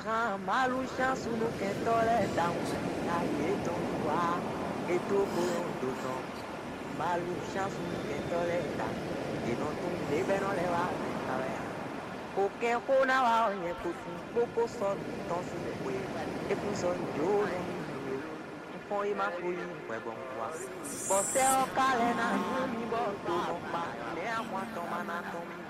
Maran maluchan sou nou kentore dan Na yeton kwa eto kolon doton Maluchan sou nou kentore dan Denon ton bebe non lewa mentare Oken kona wa onye kosun Koko son ton sou nou kwe son bon kwa yon mi bon Ton pa Ne a ton manan ton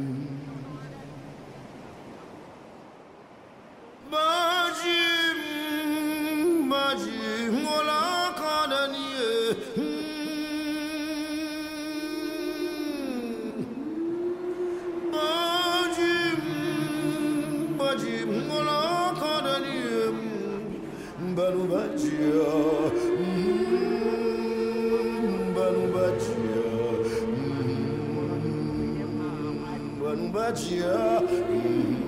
kandaniye. Mbaji, mbaji, mola kandaniye. Mbanu mbajia, mbanu mbajia. Mbanu mbajia. Ay,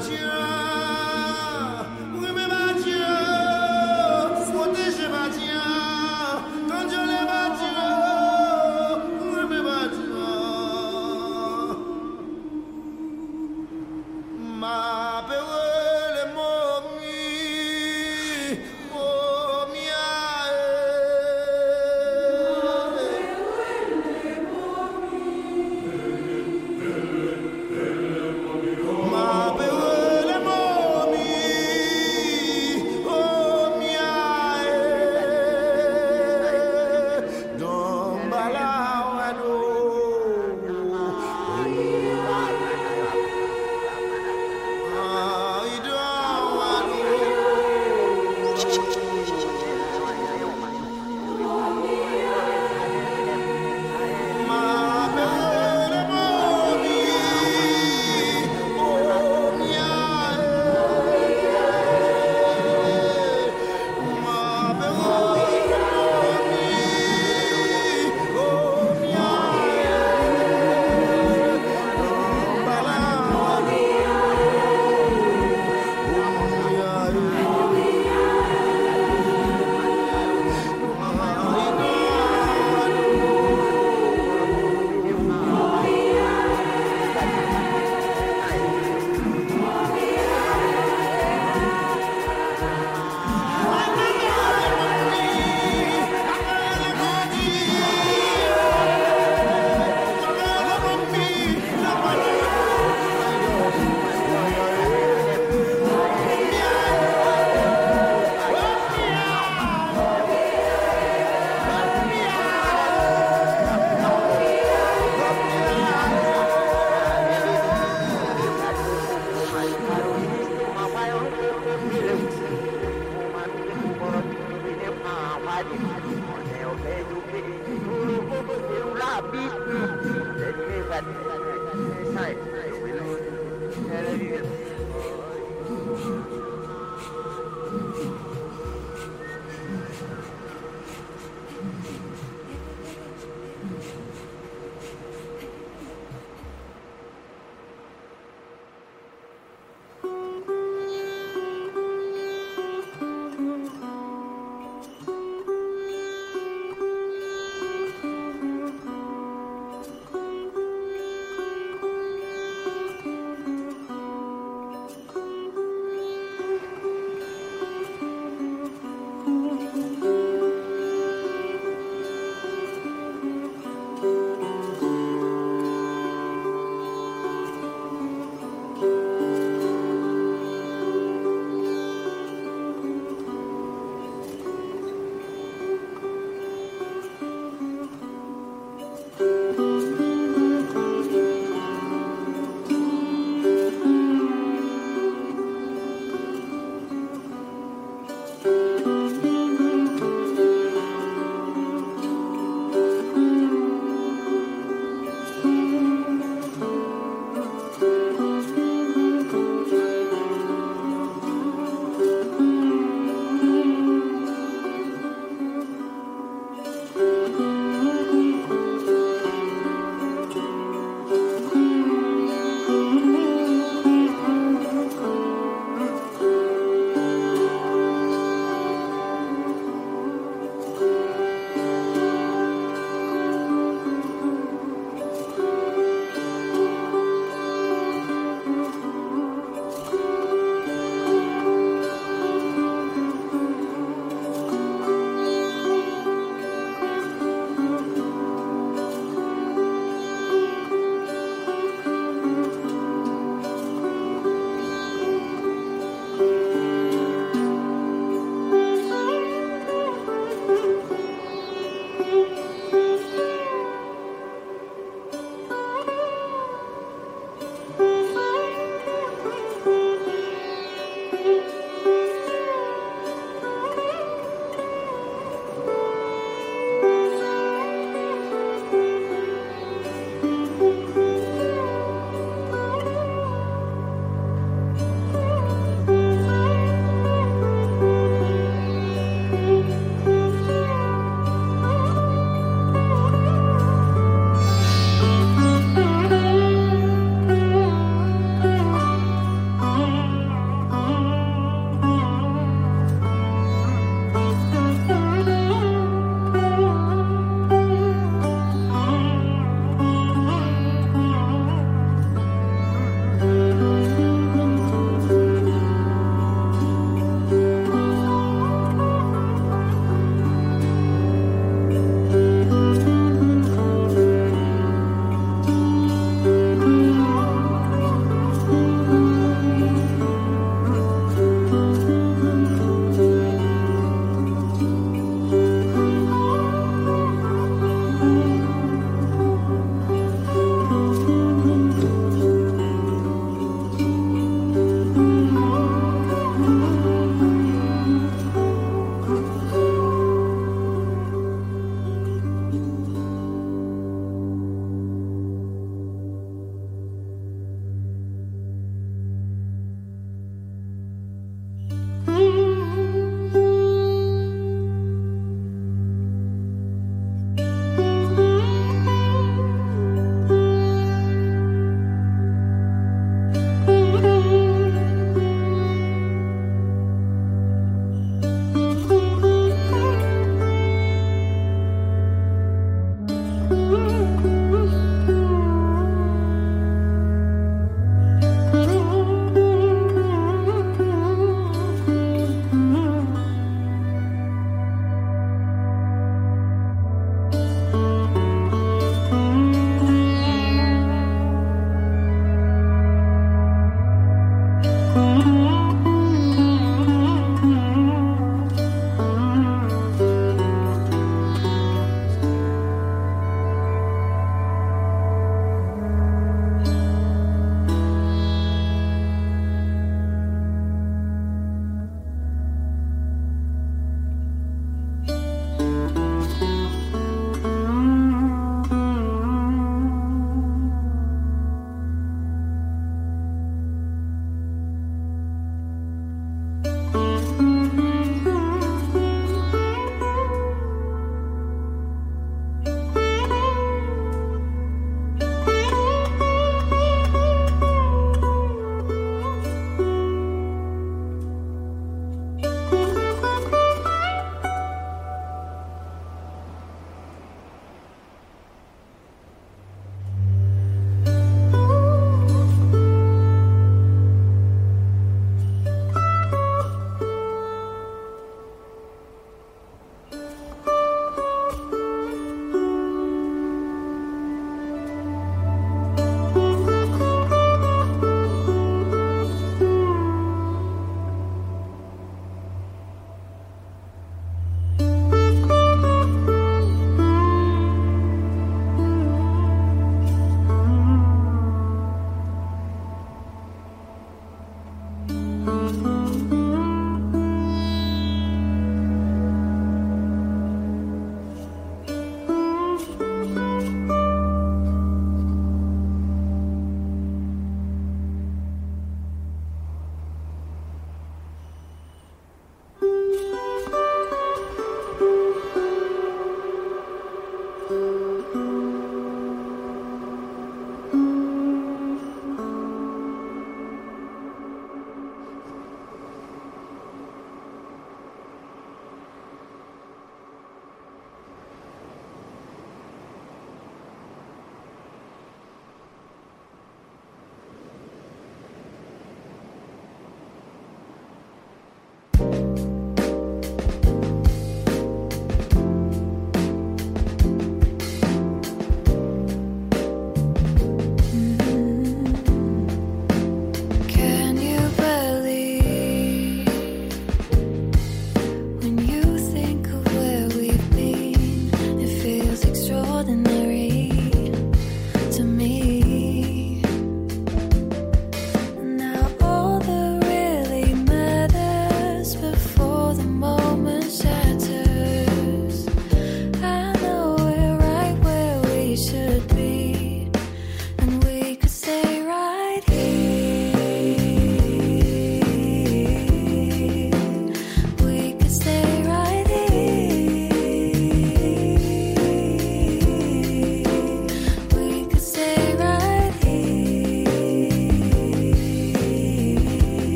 Banu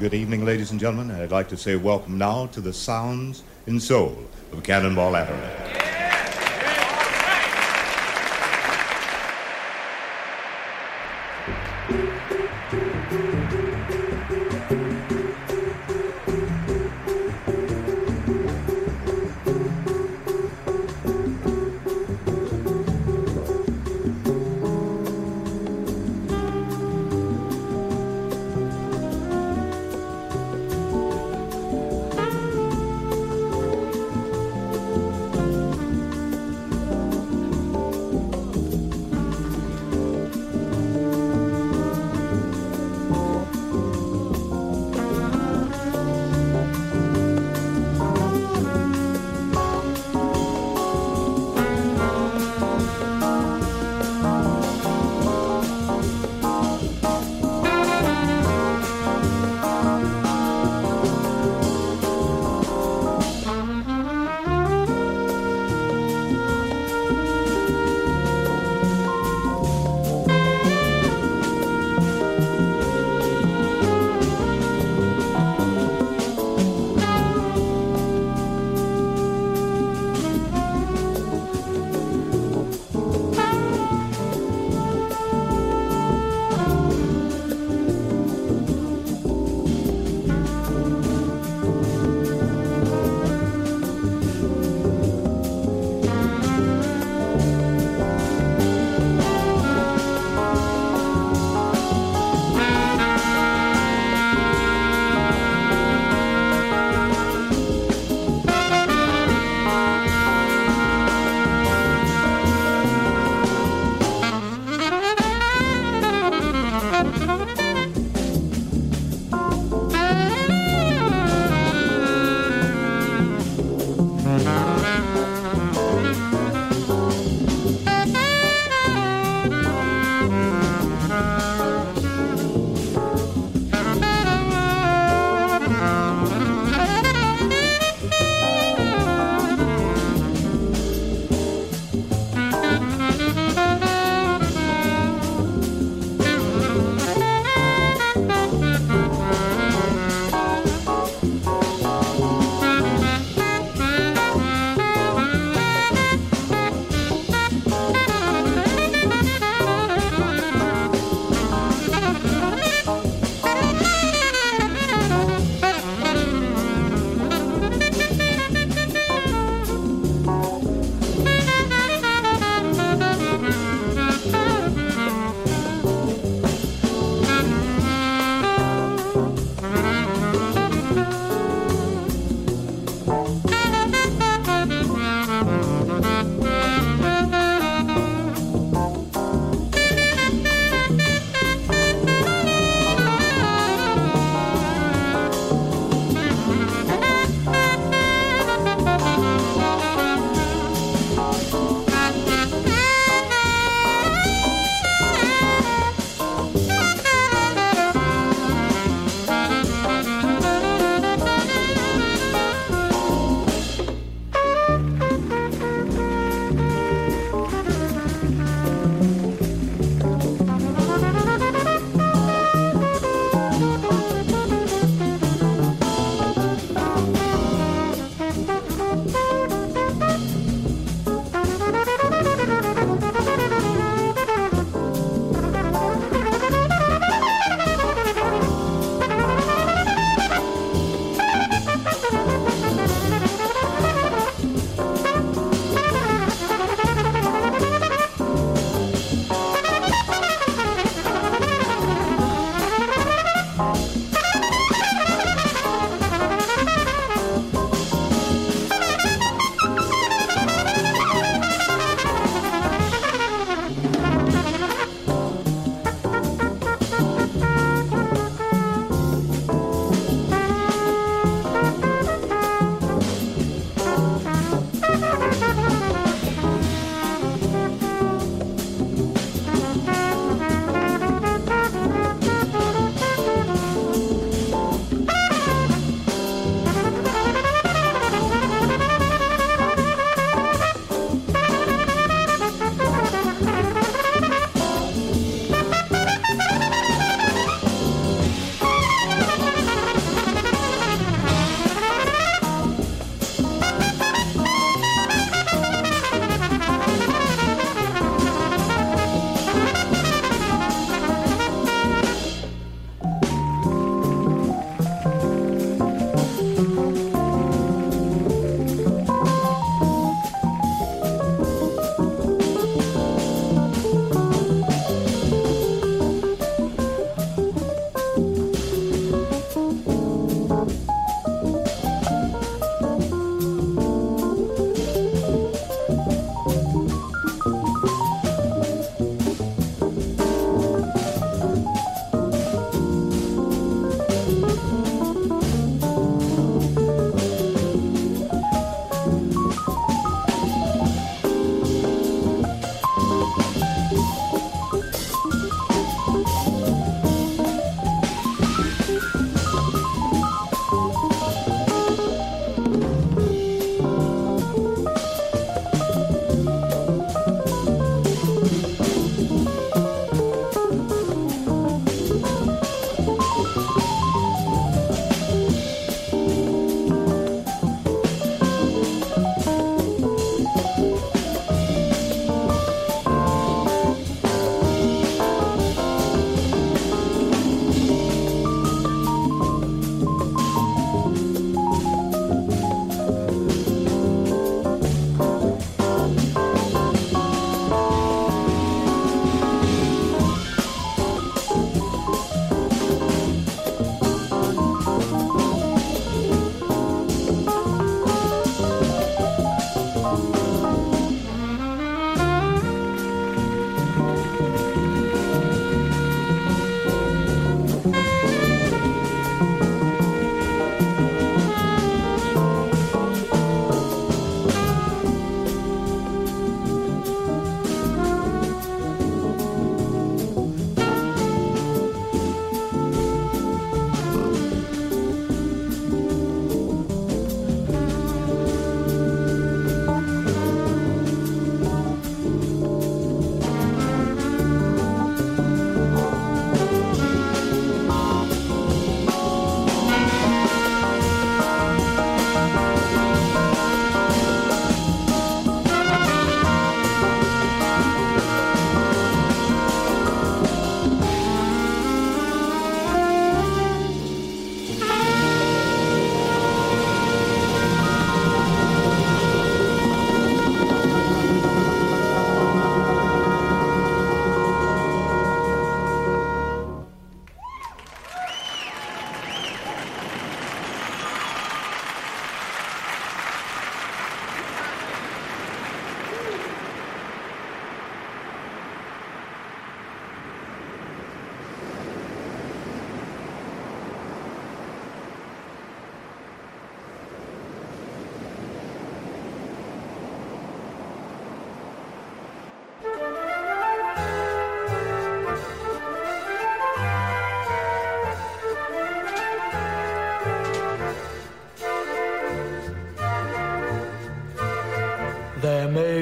Good evening, ladies and gentlemen. I'd like to say welcome now to the sounds and soul of Cannonball Adderley.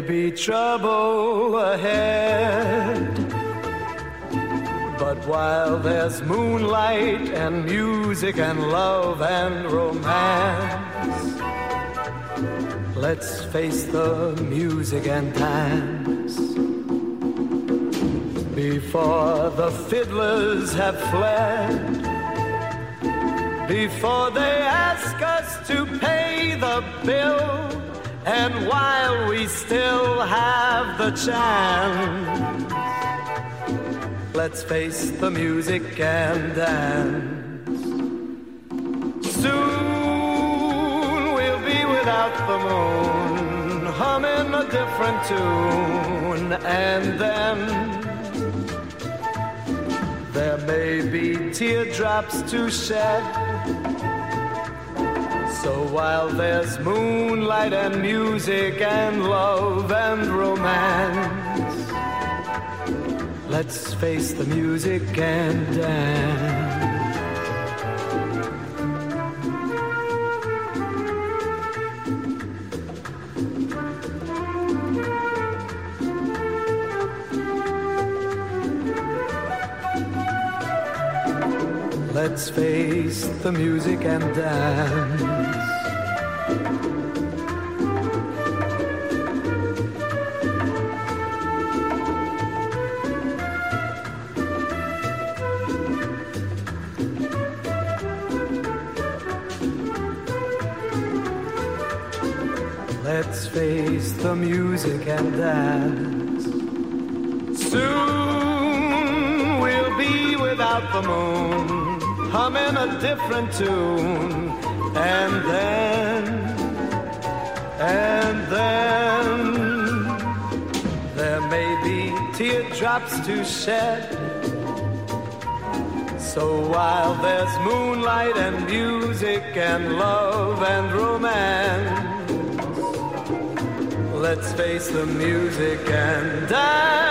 Trouble ahead. But while there's moonlight and music and love and romance, let's face the music and dance. Before the fiddlers have fled, before they ask us to pay the bill, and while we still have the chance, let's face the music and dance. Soon we'll be without the moon, humming a different tune, and then there may be teardrops to shed. So while there's moonlight and music and love and romance, let's face the music and dance. Let's face the music and dance. Music and dance. Soon we'll be without the moon, humming a different tune, and then, and then, there may be teardrops to shed. So while there's moonlight and music and love and romance, let's face the music and dance,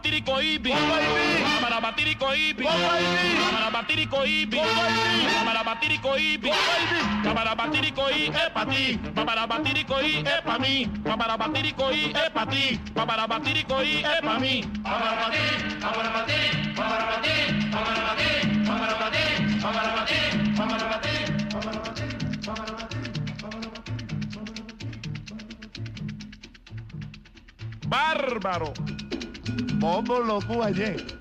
Marabatirico Ibi. Ibi. Ibi. Marabatirico Ibi. Es para ti. Es para mí. Es para ti. Es para mí. Marabatirí, Marabatirí, Marabatirí, Marabatirí, Marabatirí, Marabatirí, Marabatirí. bárbaro. Bobo lo ayer.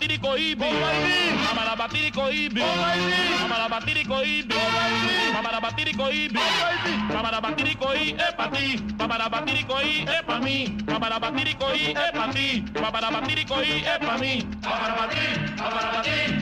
Mamarabatiricoíbe. Mamarabatiricoíbe. Mamarabatiricoíbe. Mamarabatiricoíbe. Mamarabatiricoí é pa ti. Mamarabatiricoí é pra mim. Mamarabatiricoí é pa ti. Mamarabatiricoí é pra mim. Mamarabati, Mamarabati.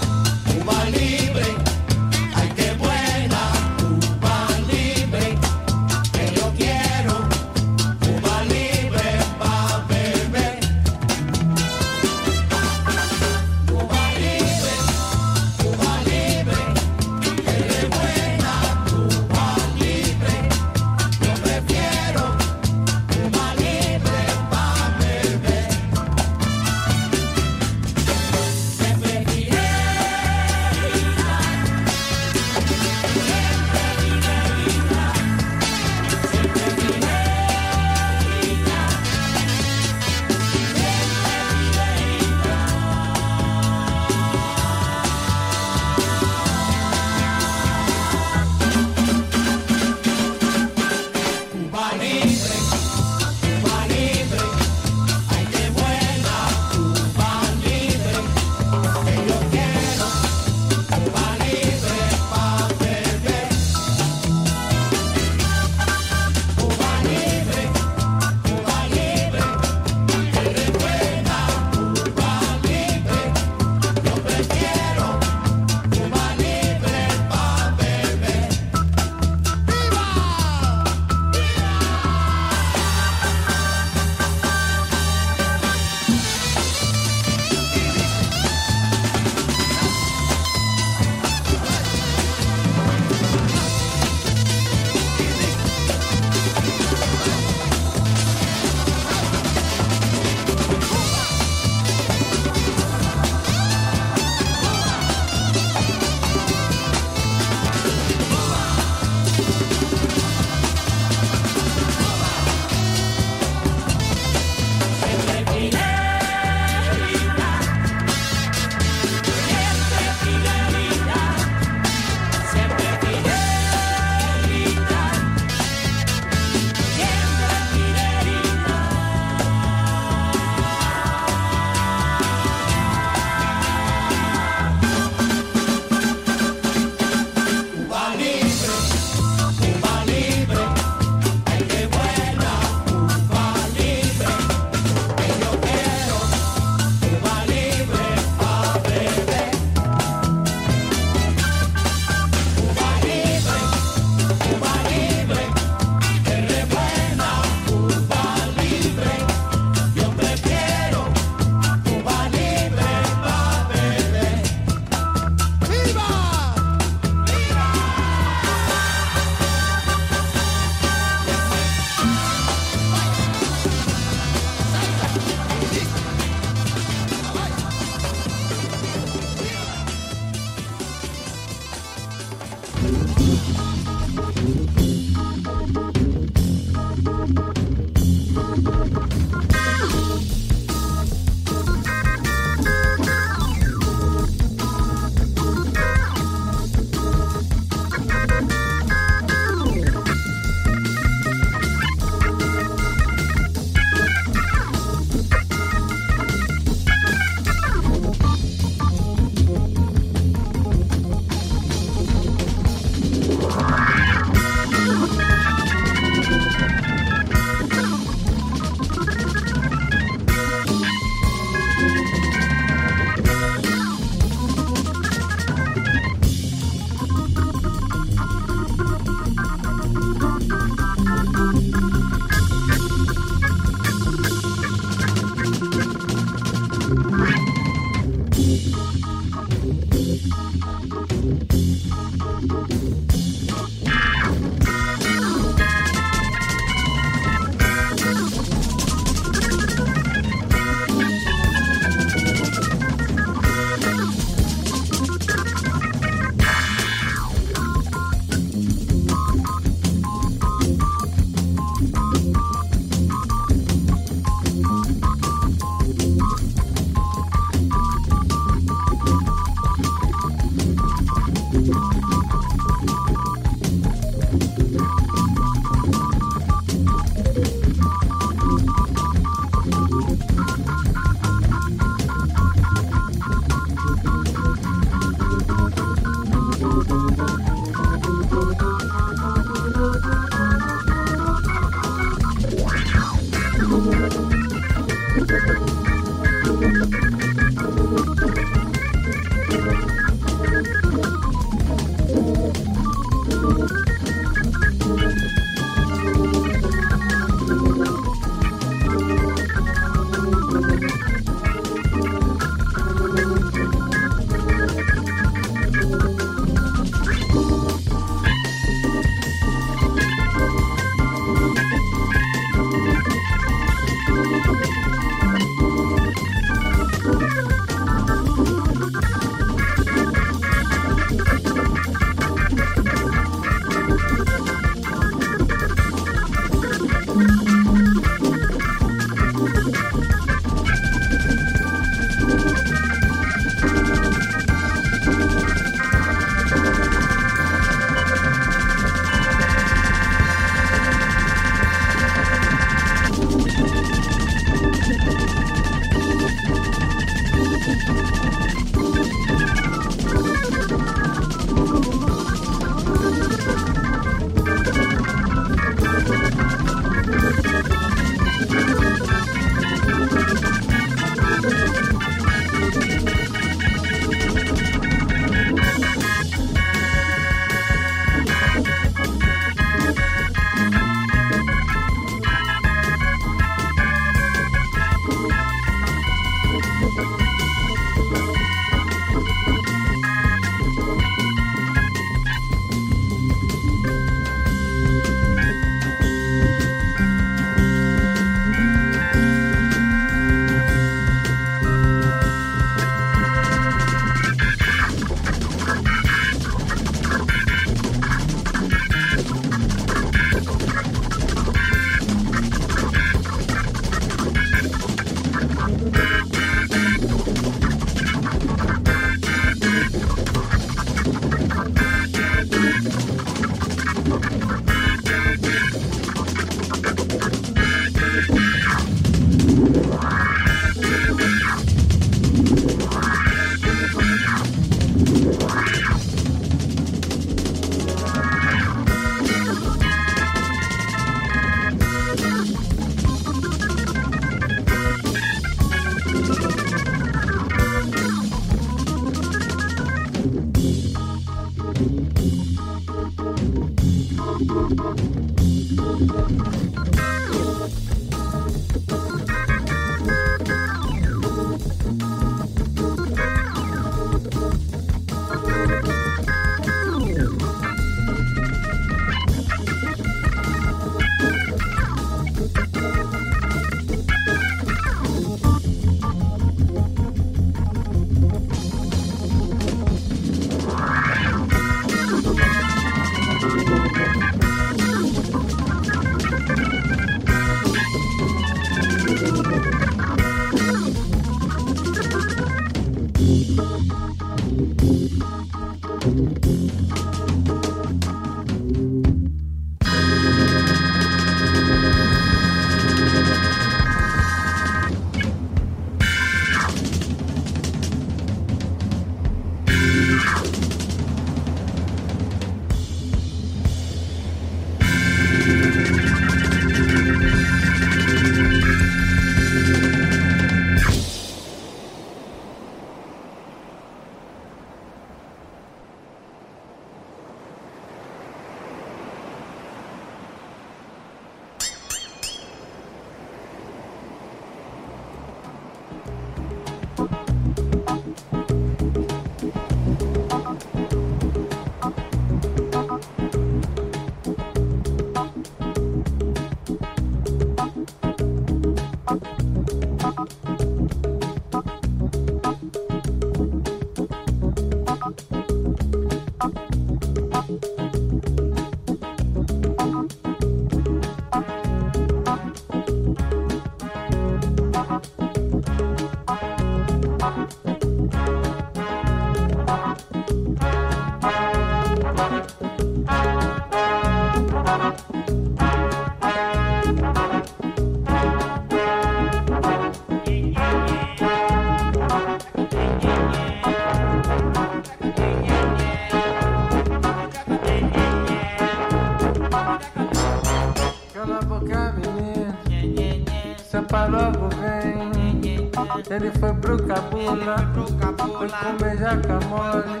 Ele foi pro cabula. Foi comer jaca mole.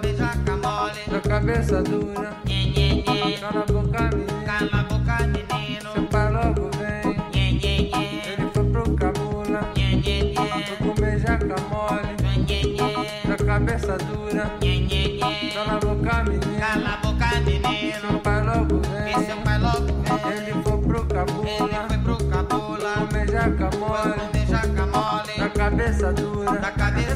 Da cabeça dura. Cala a boca, menino. Seu pai logo vem. Ele foi pro cabula. Foi comer jaca mole. Da cabeça dura. Cala a boca, menino. Cala a boca, menino. Seu pai logo vem. Cabeça dura. Da cabeça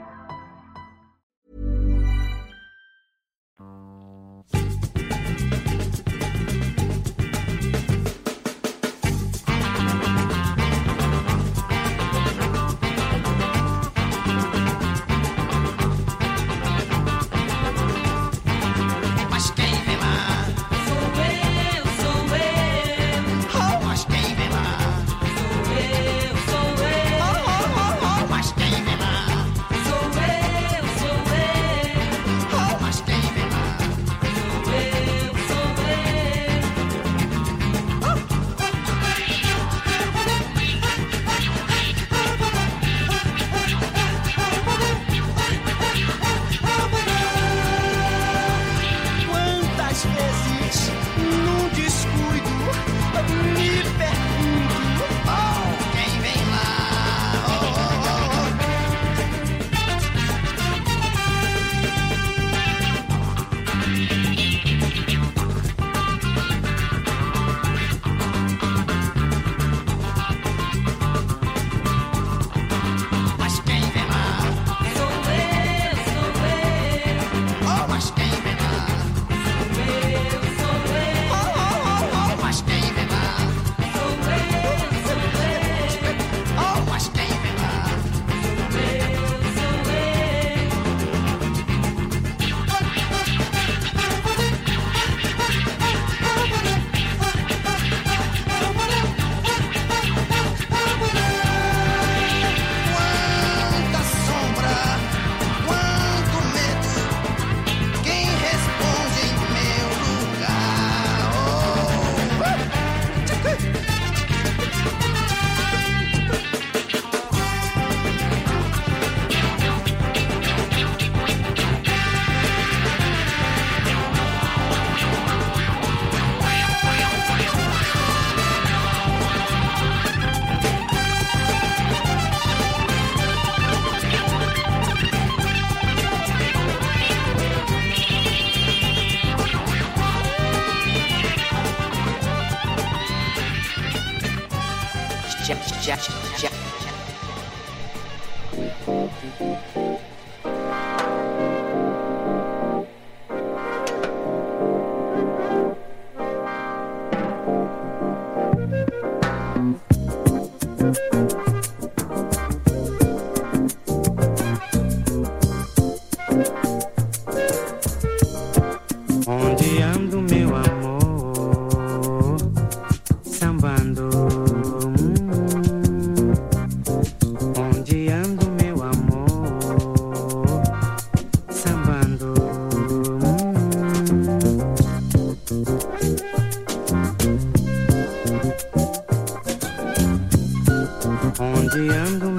Hum. Onde ando,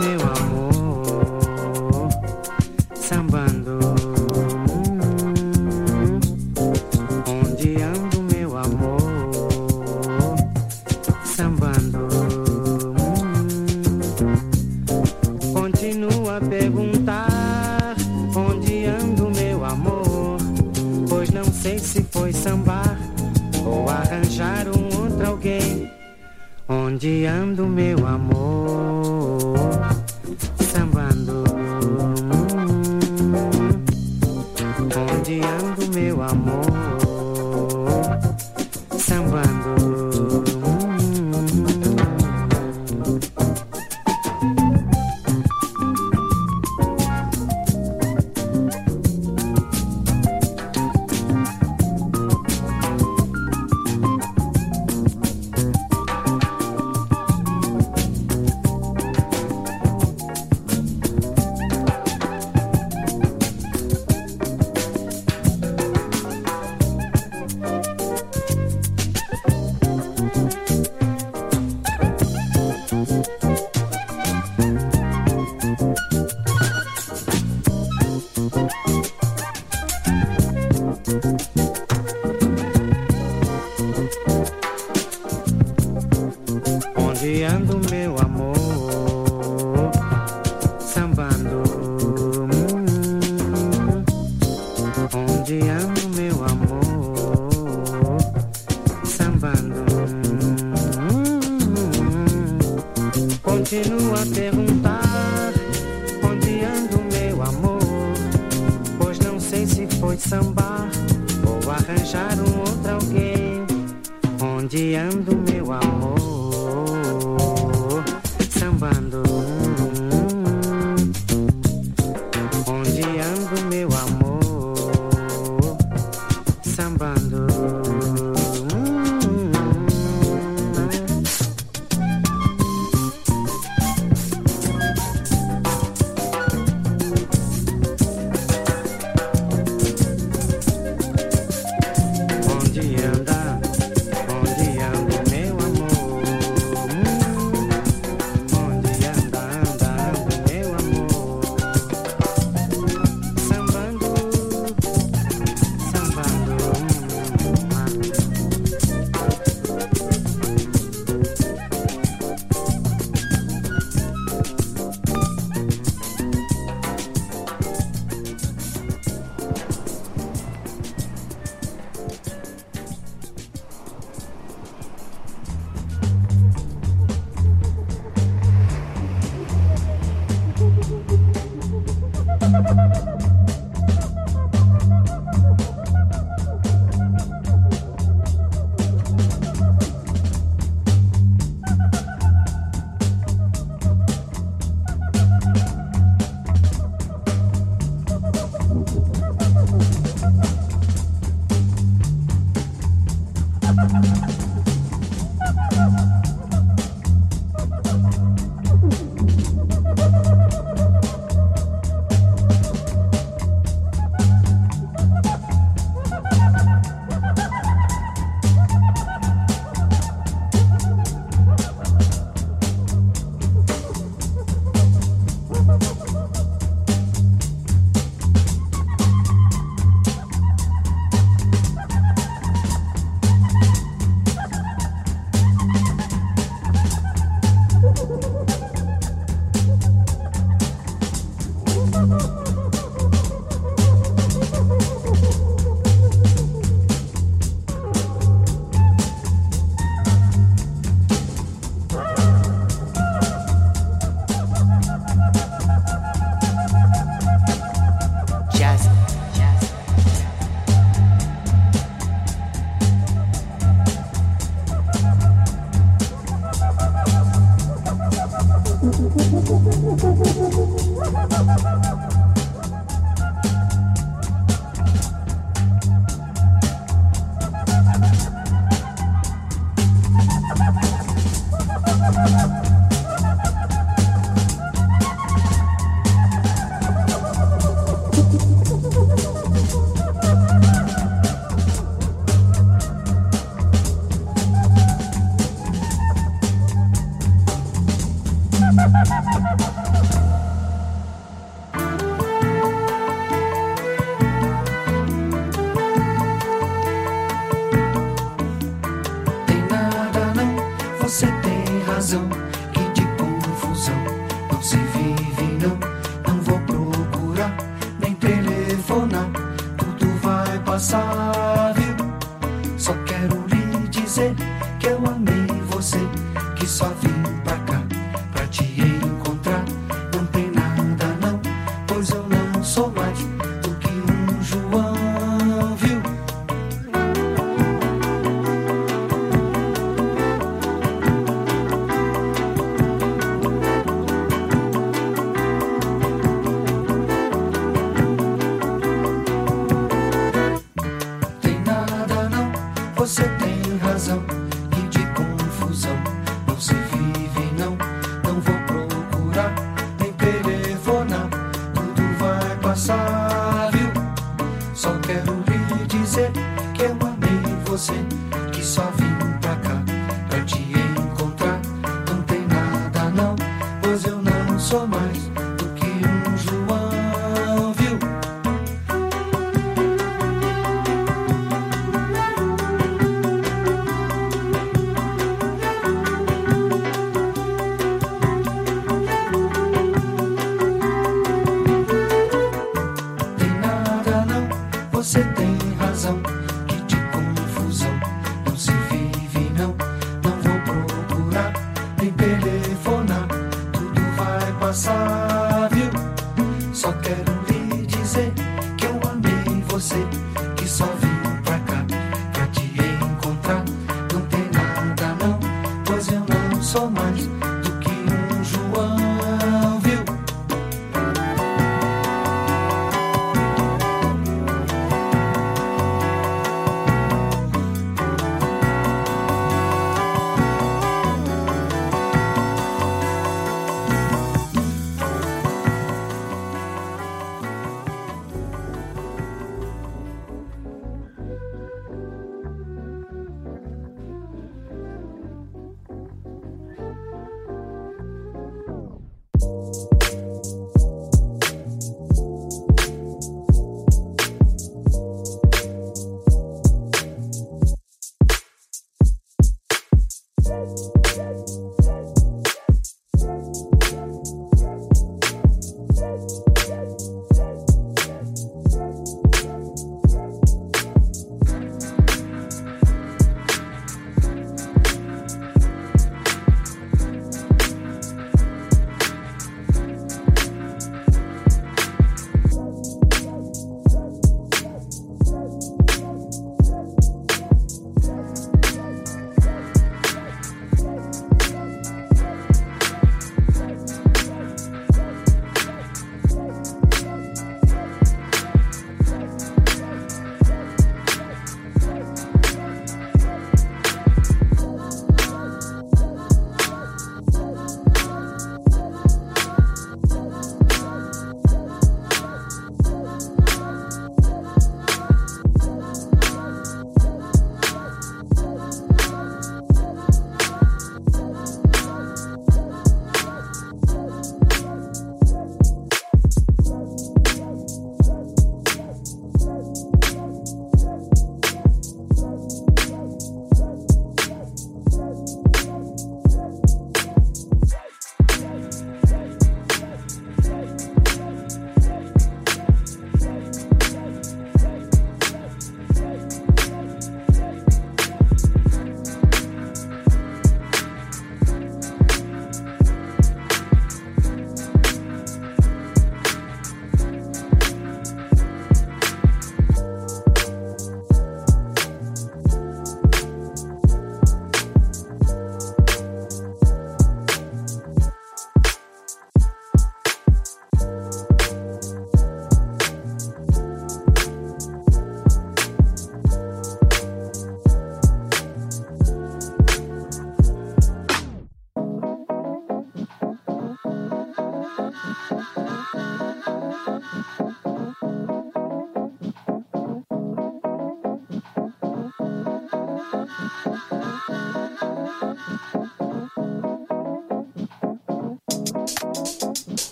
rodeando meu amor.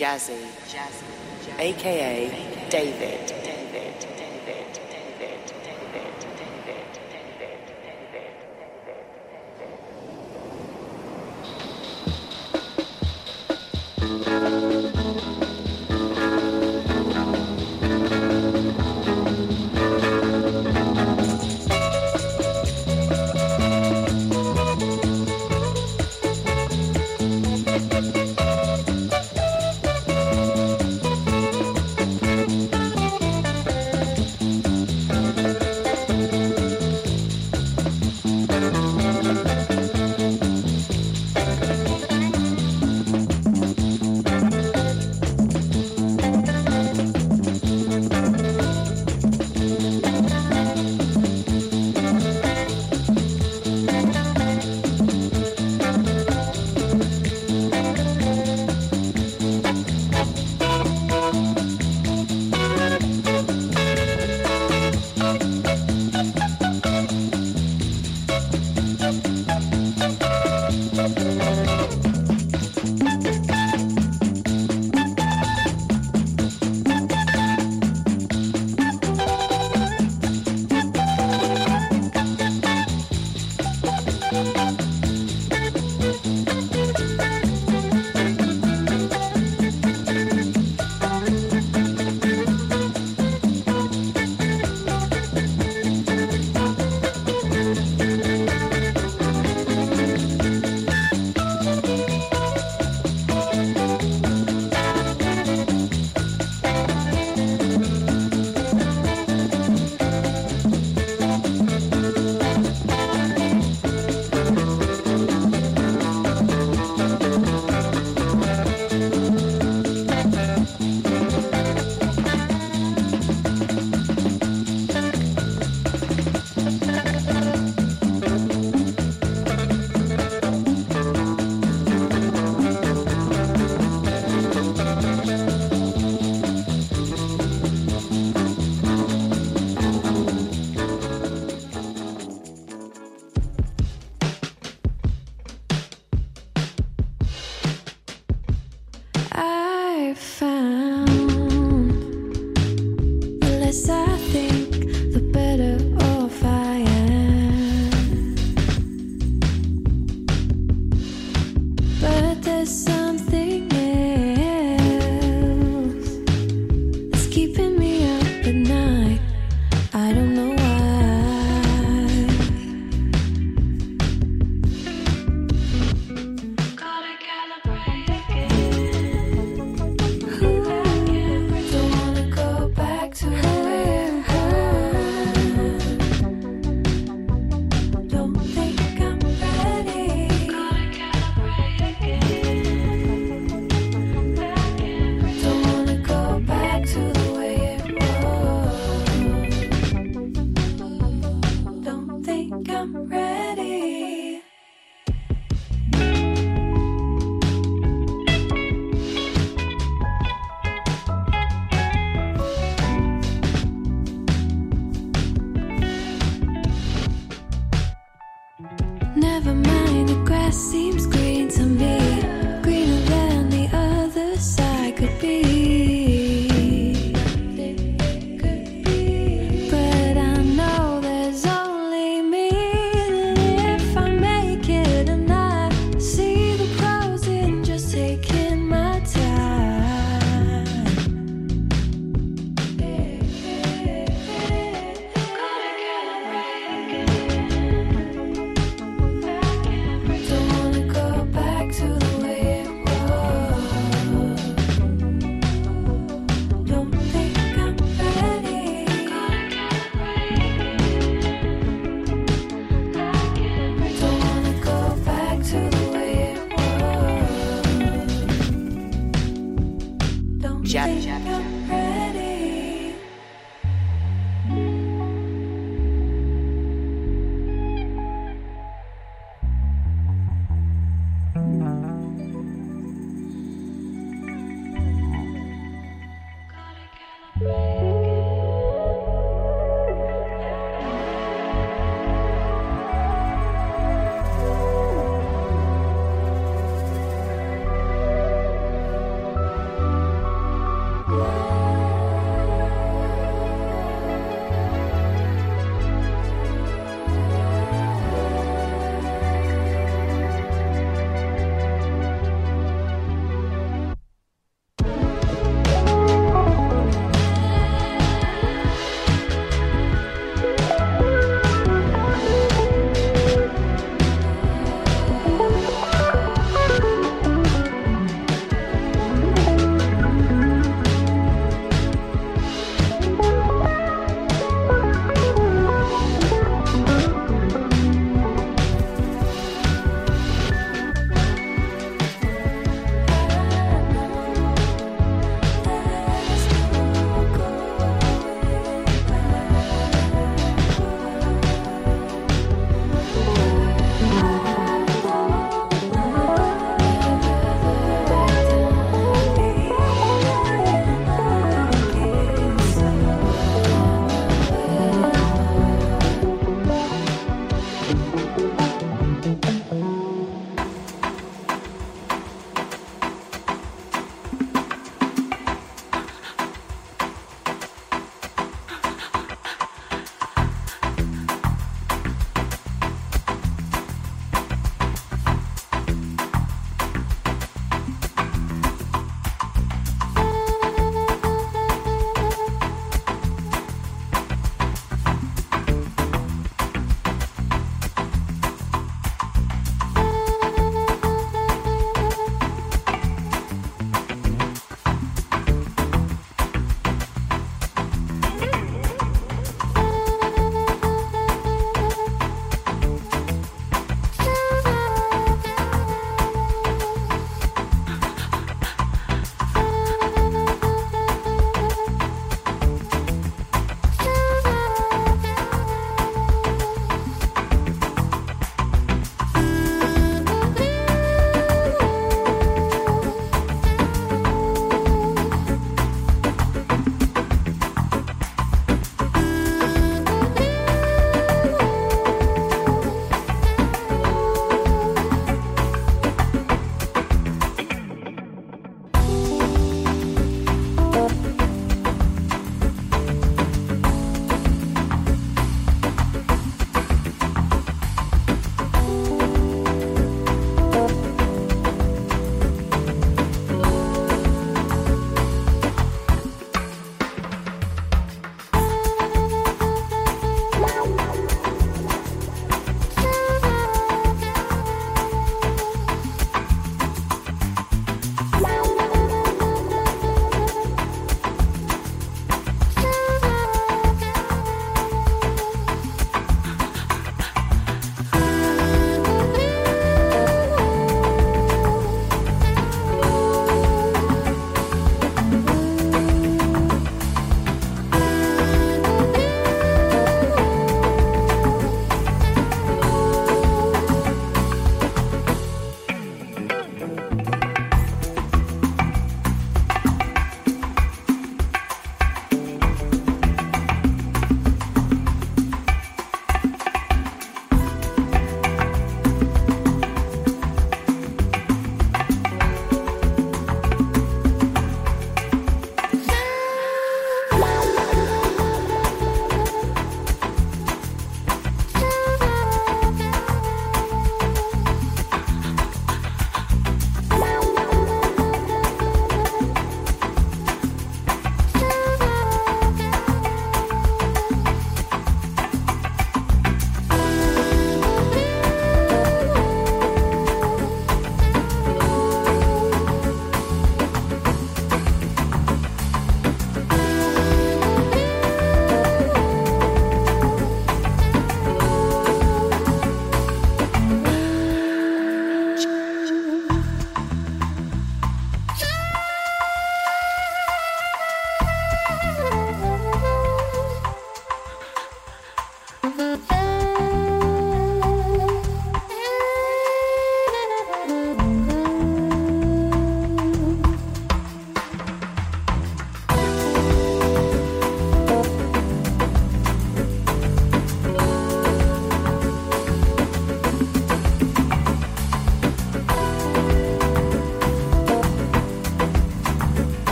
Jazzy, Jazzy. aka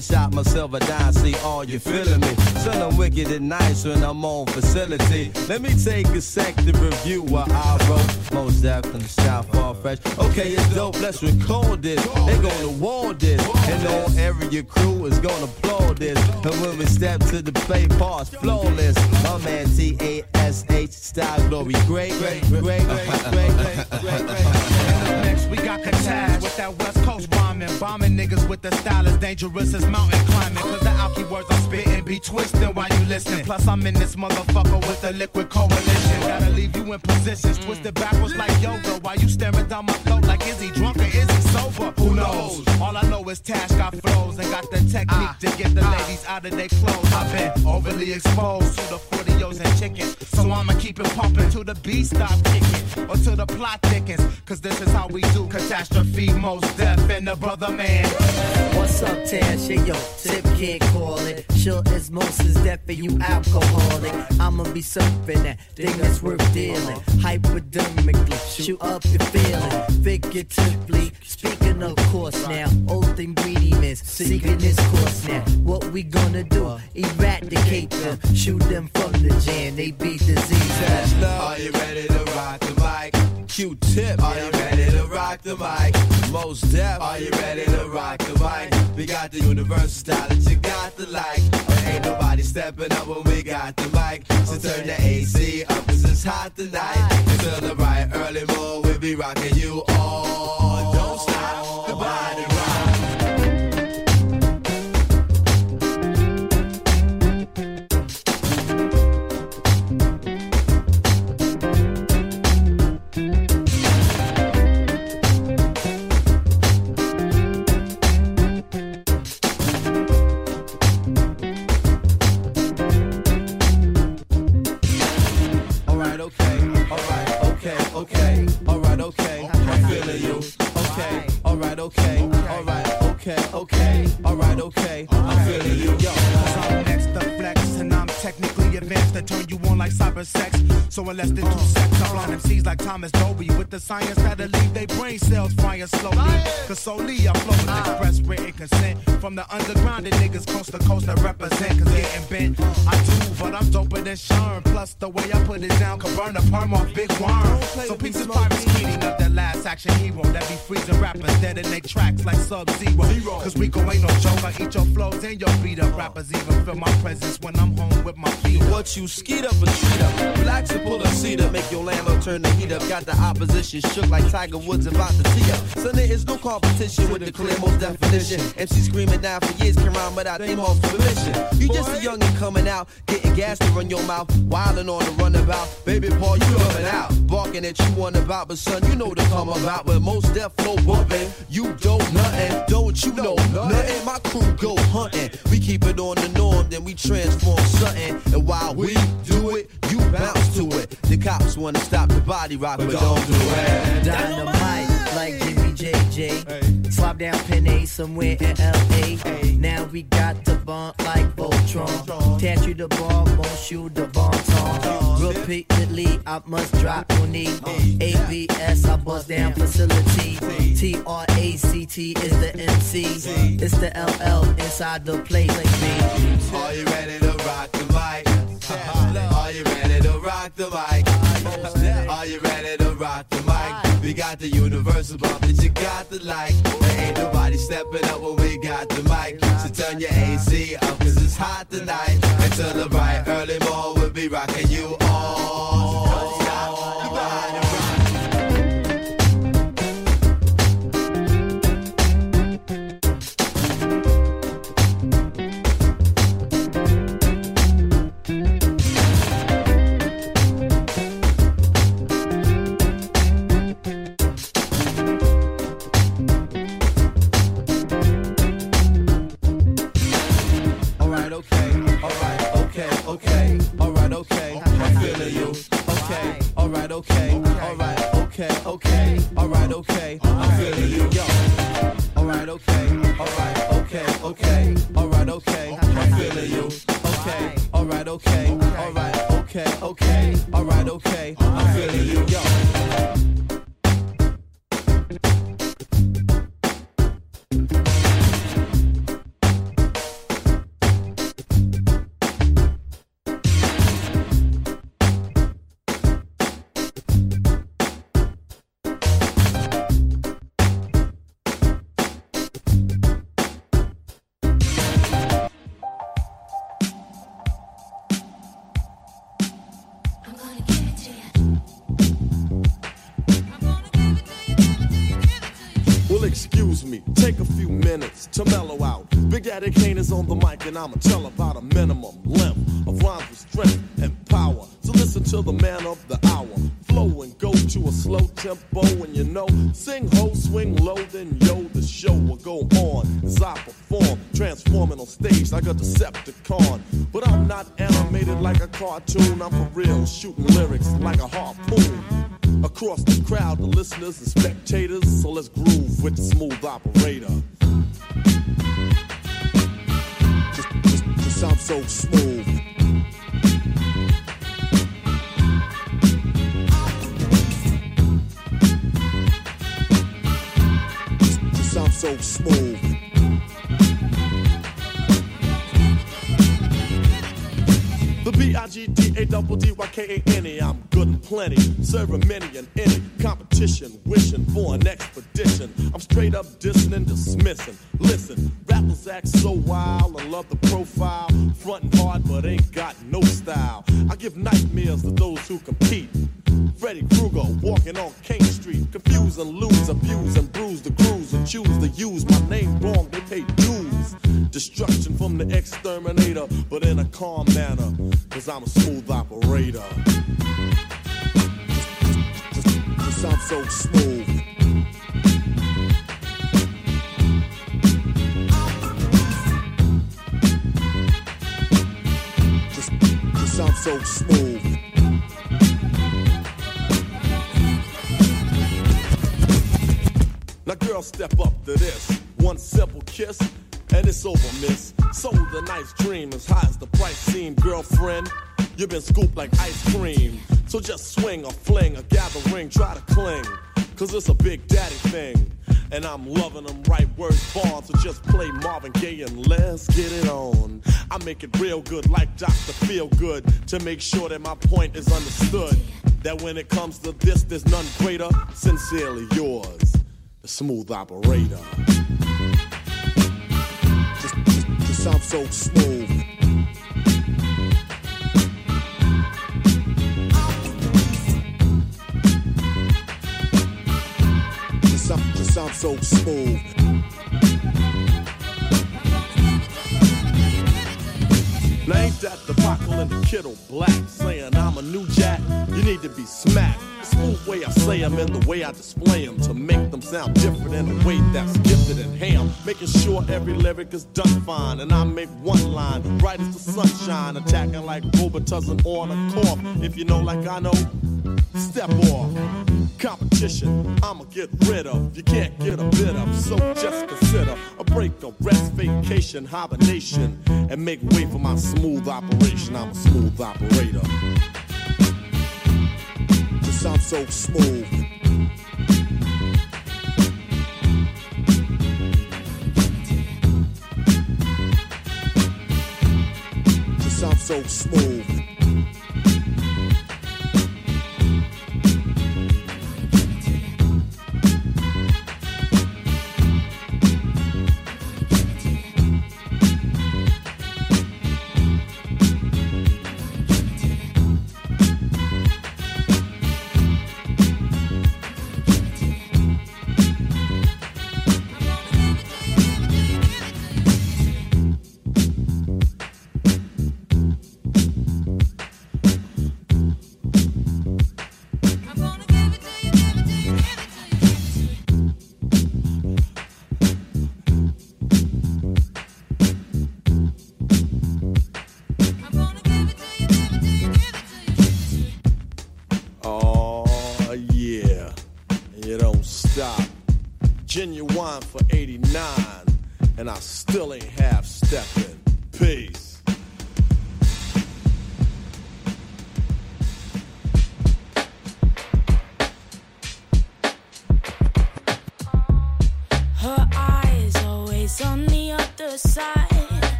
shot myself a dime, see all you feeling me. Son, I'm wicked and nice when I'm on facility. Let me take a sec to review what I wrote. Most the style far fresh. Okay, it's dope, let's record this. They gonna war this. And all area crew is gonna applaud this. And when we step to the play, pause flawless. My man T-A-S-H, style glory. Great, great, great, great, great, great, great. Next, we got Kataz with that West Coast rhyming. Bombing niggas with the style as dangerous as mountain climbing. Cause the alky words I'm spitting be twisting while you listening. Plus, I'm in this motherfucker with the liquid coalition. Gotta leave you in positions, twisted backwards like yoga. While you staring down my Who knows? All I know is Tash got flows and got the technique to get the ladies out of their clothes. I've been overly exposed to the 40s and chicken. So I'ma keep it pumping till the beat stop kicking. Or till the plot thickens. Cause this is how we do catastrophe, Mos Def, and the brother man. Tash? Hey, yo, Tip can't call it. Sure as most is deaf and you alcoholic. I'ma be surfing that thing that's worth dealing. Hypodermically, shoot up your feeling. Figuratively, speaking of course now. Old ingredients, seeking this course now. What we gonna do? Eradicate them, shoot them from the jam. They be diseases. Are you ready to rock the? Q-tip, are you ready to rock the mic? Mos Def, are you ready to rock the mic? We got the universal style that you got to like. But ain't nobody stepping up when we got the mic. So turn the AC up, 'cause it's hot tonight. Until the bright early morning, we'll be rocking you all. Don't stop, goodbye to okay, I'm feeling you. Yo, advanced to turn you on like cyber sex. So in less than two seconds, I blind MCs like Thomas Dolby with the science that'll leave their brain cells frying slowly. Cause solely I flow with express written consent from the underground and niggas coast to coast that represent. Cause getting bent, I do, but I'm doper than Sherm. Plus the way I put it down could burn a perm off Big Worm. So pieces pirates meeting up that last action hero that be freezing rappers dead in their tracks like Sub Zero. Cause Rico ain't no joke, I eat your flows and your beat up. Rappers even feel my presence when I'm home with my feet. What you skeet up and street up. Relax and pull a seat up, make your Lambo turn the heat up. Got the opposition shook like Tiger Woods about to tee up. So there is no competition with the clear most definition. MC screaming down for years can rhyme without them off permission. You just a youngin' coming out, getting gas to run your mouth, wildin' on the runabout. Baby Paul, you coming out, barking at you on about, but son, you know to come about. With Mos Def flow bumping, you don't nothing, don't you know nothing? My crew go hunting, we keep it on the norm, then we transform something. And while we do it, you bounce to it. The cops wanna stop the body rock, but don't do it. Dynamite like Jimmy JJ. Slop down Penny somewhere in LA. Now we got the bump like Voltron. Tattoo the bar, Monsieur de Bon Ton. Repeatedly, I must drop on knee. ABS, I bust down facility. T-R-A-C-T is the MC. It's the LL inside the place. Like me. Are you ready to rock the mic? Are you ready to rock the mic? Are you ready to rock the mic? We got the universal bump that you got the like. There ain't nobody stepping up when we got the mic. So turn your AC up cause it's hot tonight. Until the bright early morn we'll be rocking you all. Okay, I'm feeling you. Yo, alright, okay, is on the mic, and I'ma tell about a minimum length of rhymes with strength and power. So listen to the man of the hour. Flow and go to a slow tempo, and you know, sing ho, swing low, then yo, the show will go on as I perform, transforming on stage like a Decepticon. But I'm not animated like a cartoon, I'm for real, shooting lyrics like a harpoon. Across the crowd, the listeners and spectators, so let's groove with the smooth operator. Just, just sound so smooth. So smooth. The B-I-G-D-A-double-D-Y-K-A-N-E I'm good and plenty, serving many and any competition, wishing for an expedition. I'm straight up dissing and dismissing. Listen, rappers act so wild, I love the profile. Frontin' hard, but ain't got no style. I give nightmares to those who compete. Freddy Krueger walking on King Street, confuse and lose, abuse and bruise the crews and choose to use my name wrong. They pay dues. Destruction from the exterminator, but in a calm manner, cause I'm a smooth operator. Just sound so smooth. Sound so smooth. Now, girl, step up to this. One simple kiss, and it's over, miss. So the night's dream, as high as the price seem, girlfriend. You've been scooped like ice cream. So just swing or fling or gather ring, try to cling. Cause it's a big daddy thing. And I'm loving them right words born. So just play Marvin Gaye and let's get it on. I make it real good like Dr. Feel Good to make sure that my point is understood. That when it comes to this, there's none greater. Sincerely yours, the smooth operator sound so smooth. The sound, so smooth. Now ain't that the Buckle and the Kittle Black saying I'm a new jack? You need to be smacked. Smooth way I say 'em and the way I display 'em to make them sound different in a way that's gifted and ham. Making sure every lyric is done fine and I make one line bright as the sunshine, attacking like Robitussin on a cork. If you know like I know, step off. Competition, I'ma get rid of. You can't get a bit of, so just consider a break, a rest, vacation, hibernation, and make way for my smooth operation. I'm a smooth operator. Just I'm so smooth. Just I'm so smooth.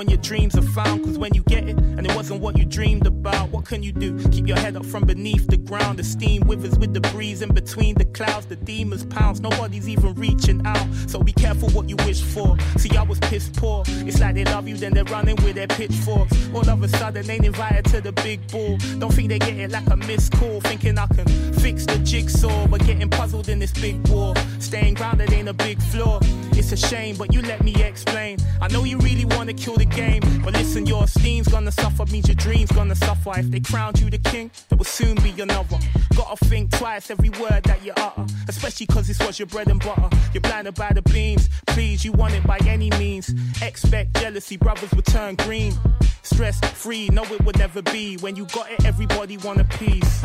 When your dreams are found. Cause when you get it, and it wasn't what you dreamed about, what can you do? Keep your head up from beneath the ground. The steam withers with the breeze in between the clouds. The demons pounce, nobody's even reaching out. So be careful what you wish for. See, I was piss poor. It's like they love you, then they're running with their pitchforks. All of a sudden, they ain't invited to the big ball. Don't think they get it like a missed call. Thinking I can fix the jigsaw, but getting puzzled in this big war. Staying grounded ain't a big flaw. It's a shame, but you crowned you the king, there will soon be another. Gotta think twice every word that you utter, especially cause this was your bread and butter. You're blinded by the beams, please, you want it by any means. Expect jealousy, brothers will turn green. Stress free, no, it would never be. When you got it, everybody want a piece.